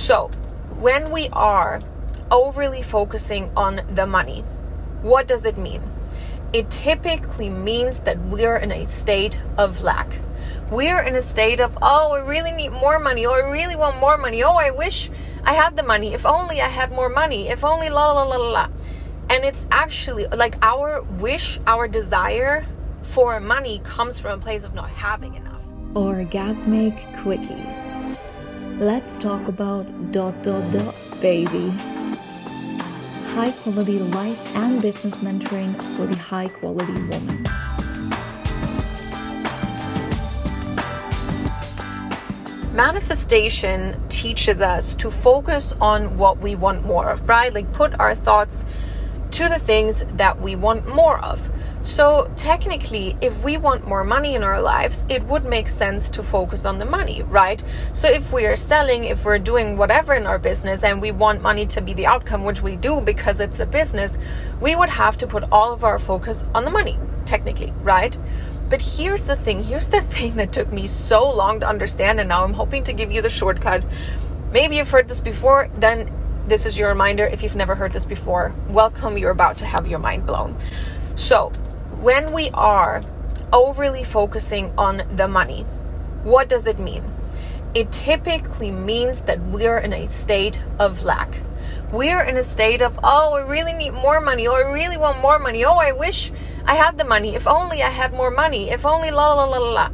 So, when we are overly focusing on the money, what does it mean? It typically means that we're in a state of lack. We're in a state of, oh, I really need more money. Oh, I really want more money. Oh, I wish I had the money. If only I had more money. If only la la la la la. And it's actually like our wish, our desire for money comes from a place of not having enough. Orgasmic quickies. Let's talk about dot dot dot baby. High quality life and business mentoring for the high quality woman. Manifestation teaches us to focus on what we want more of, right? Like put our thoughts to the things that we want more of. So, technically, if we want more money in our lives, it would make sense to focus on the money, right? So, if we are selling, if we're doing whatever in our business and we want money to be the outcome, which we do because it's a business, we would have to put all of our focus on the money, technically, right? But here's the thing here's the thing that took me so long to understand, and now I'm hoping to give you the shortcut. Maybe you've heard this before, then this is your reminder. If you've never heard this before, welcome, you're about to have your mind blown. So, when we are overly focusing on the money, what does it mean? It typically means that we're in a state of lack. We're in a state of, oh, I really need more money. Oh, I really want more money. Oh, I wish I had the money. If only I had more money. If only la la la la la.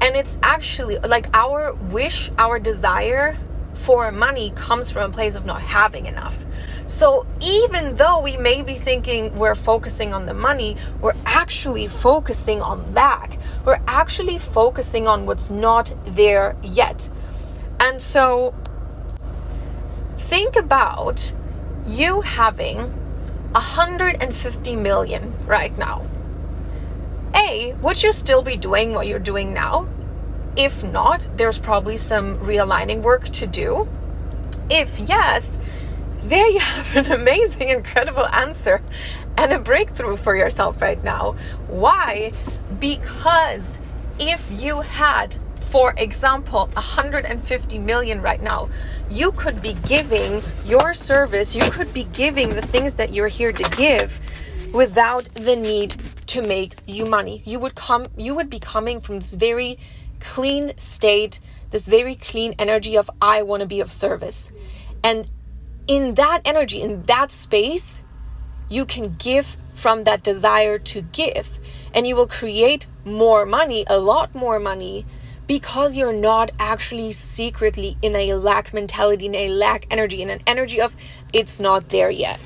And it's actually like our wish, our desire for money comes from a place of not having enough. So even though we may be thinking we're focusing on the money, we're actually focusing on lack. We're actually focusing on what's not there yet. And so think about you having 150 million right now. A, would you still be doing what you're doing now? If not, there's probably some realigning work to do. If yes, there you have an amazing, incredible answer and a breakthrough for yourself right now. Why? Because if you had, for example, 150 million right now, you could be giving your service, you could be giving the things that you're here to give without the need to make you money. You would come you would be coming from this very clean state, this very clean energy of I want to be of service. And in that energy, in that space, you can give from that desire to give. And you will create more money, a lot more money, because you're not actually secretly in a lack mentality, in a lack energy, in an energy of it's not there yet.